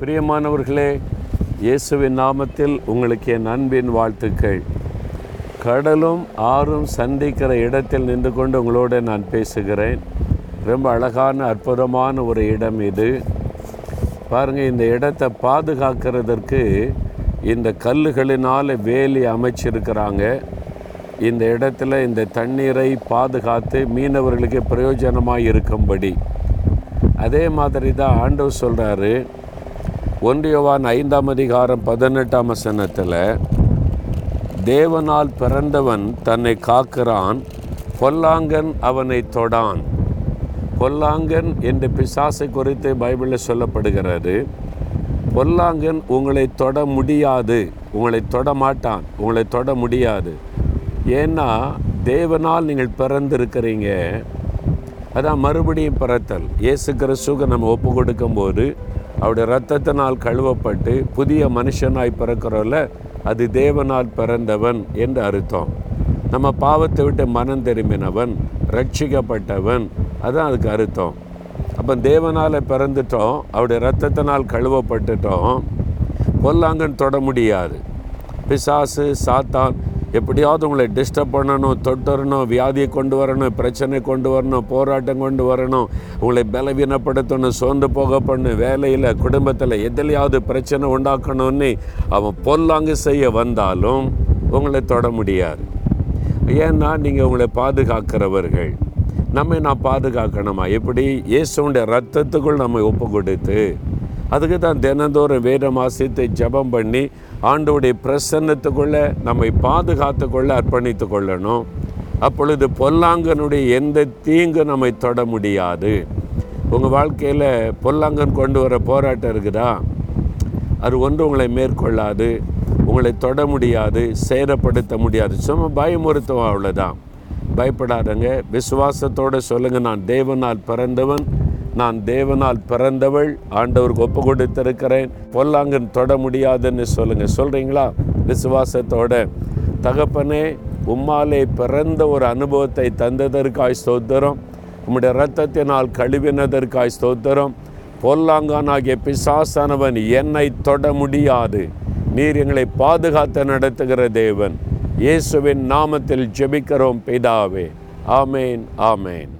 பிரியமானவர்களே இயேசுவின் நாமத்தில் உங்களுக்கு என் அன்பின் வாழ்த்துக்கள். கடலும் ஆறும் சந்திக்கிற இடத்தில் நின்று கொண்டு உங்களோட நான் பேசுகிறேன். ரொம்ப அழகான அற்புதமான ஒரு இடம் இது. பாருங்கள் இந்த இடத்தை பாதுகாக்கிறதற்கு இந்த கல்லுகளினால் வேலி அமைச்சிருக்கிறாங்க. இந்த இடத்துல இந்த தண்ணீரை பாதுகாத்து மீனவர்களுக்கு பிரயோஜனமாக இருக்கும்படி. அதே மாதிரி தான் ஆண்டவர் சொல்கிறாரு ஒன்றியவான் ஐந்தாம் அதிகாரம் பதினெட்டாம் வசனத்தில் தேவனால் பிறந்தவன் தன்னை காக்கிறான் பொல்லாங்கன் அவனை தொடான். பொல்லாங்கன் என்ற பிசாசை குறித்து பைபிளில் சொல்லப்படுகிறது. பொல்லாங்கன் உங்களை தொட முடியாது உங்களை தொட மாட்டான் உங்களை தொட முடியாது. ஏன்னா தேவனால் நீங்கள் பிறந்திருக்கிறீங்க. அதான் மறுபடியும் பிறத்தல். இயேசு கிறிஸ்துக்கு நம்ம ஒப்பு கொடுக்கும்போது அவருடைய இரத்தத்தினால் கழுவப்பட்டு புதிய மனுஷனாய் பிறக்கிறோம்ல அது தேவனால் பிறந்தவன் என்று அர்த்தம். நம்ம பாவத்தை விட்டு மனம் திரும்பினவன் ரட்சிக்கப்பட்டவன் அதுதான் அதுக்கு அர்த்தம். அப்போ தேவனால் பிறந்துட்டோம் அவருடைய ரத்தத்தினால் கழுவப்பட்டுட்டோம் பொல்லாங்கன் தொட முடியாது. பிசாசு சாத்தான் எப்படியாவது உங்களை டிஸ்டர்ப் பண்ணணும் தொட்டரணும் வியாதியை கொண்டு வரணும் பிரச்சனை கொண்டு வரணும் போராட்டம் கொண்டு வரணும் உங்களை பலவீனப்படுத்தணும் சோர்ந்து போக பண்ணு வேலையில் குடும்பத்தில் எதுலையாவது பிரச்சனை உண்டாக்கணும்னு அவன் பொல்லாங்கு செய்ய வந்தாலும் உங்களை தொட முடியாது. ஏன்னா நீங்கள் உங்களை பாதுகாக்கிறவர்கள். நம்மை நான் பாதுகாக்கணுமா? எப்படி? இயேசுடைய ரத்தத்துக்குள் நம்மை ஒப்பு கொடுத்து அதுக்கு தான் தினந்தோறும் வேதம் வாசித்து ஜெபம் பண்ணி ஆண்டோடைய பிரசன்னத்துக்குள்ளே நம்மை பாதுகாத்து கொள்ள அர்ப்பணித்து கொள்ளணும். அப்பொழுது பொல்லாங்கனுடைய எந்த தீங்கு நம்மை தொட முடியாது. உங்கள் வாழ்க்கையில் பொல்லாங்கன் கொண்டு வர போராட்டம் இருக்குதா? அது ஒன்று உங்களை மேற்கொள்ளாது உங்களை தொட முடியாது சேதப்படுத்த முடியாது. சும்மா பயமுறுத்துவோம் அவ்வளோதான் பயப்படாதங்க விசுவாசத்தோடு சொல்லுங்கள் நான் தேவனால் பிறந்தவன் நான் தேவனால் பிறந்தவள் ஆண்டவருக்கு ஒப்பு கொடுத்திருக்கிறேன் பொல்லாங்கன் தொட முடியாதுன்னு சொல்லுங்கள் சொல்கிறீங்களா விசுவாசத்தோட. தகப்பனே உம்மாலே பிறந்த ஒரு அனுபவத்தை தந்ததற்காய் ஸ்தோத்திரம். உம்முடைய இரத்தத்தினால் கழுவினதற்காய் ஸ்தோத்திரம். பொல்லாங்கானாகிய பிசாசானவன் என்னை தொட முடியாது. நீர் எங்களை பாதுகாத்து நடத்துகிற தேவன். இயேசுவின் நாமத்தில் ஜெபிக்கிறோம் பிதாவே. ஆமேன் ஆமேன்.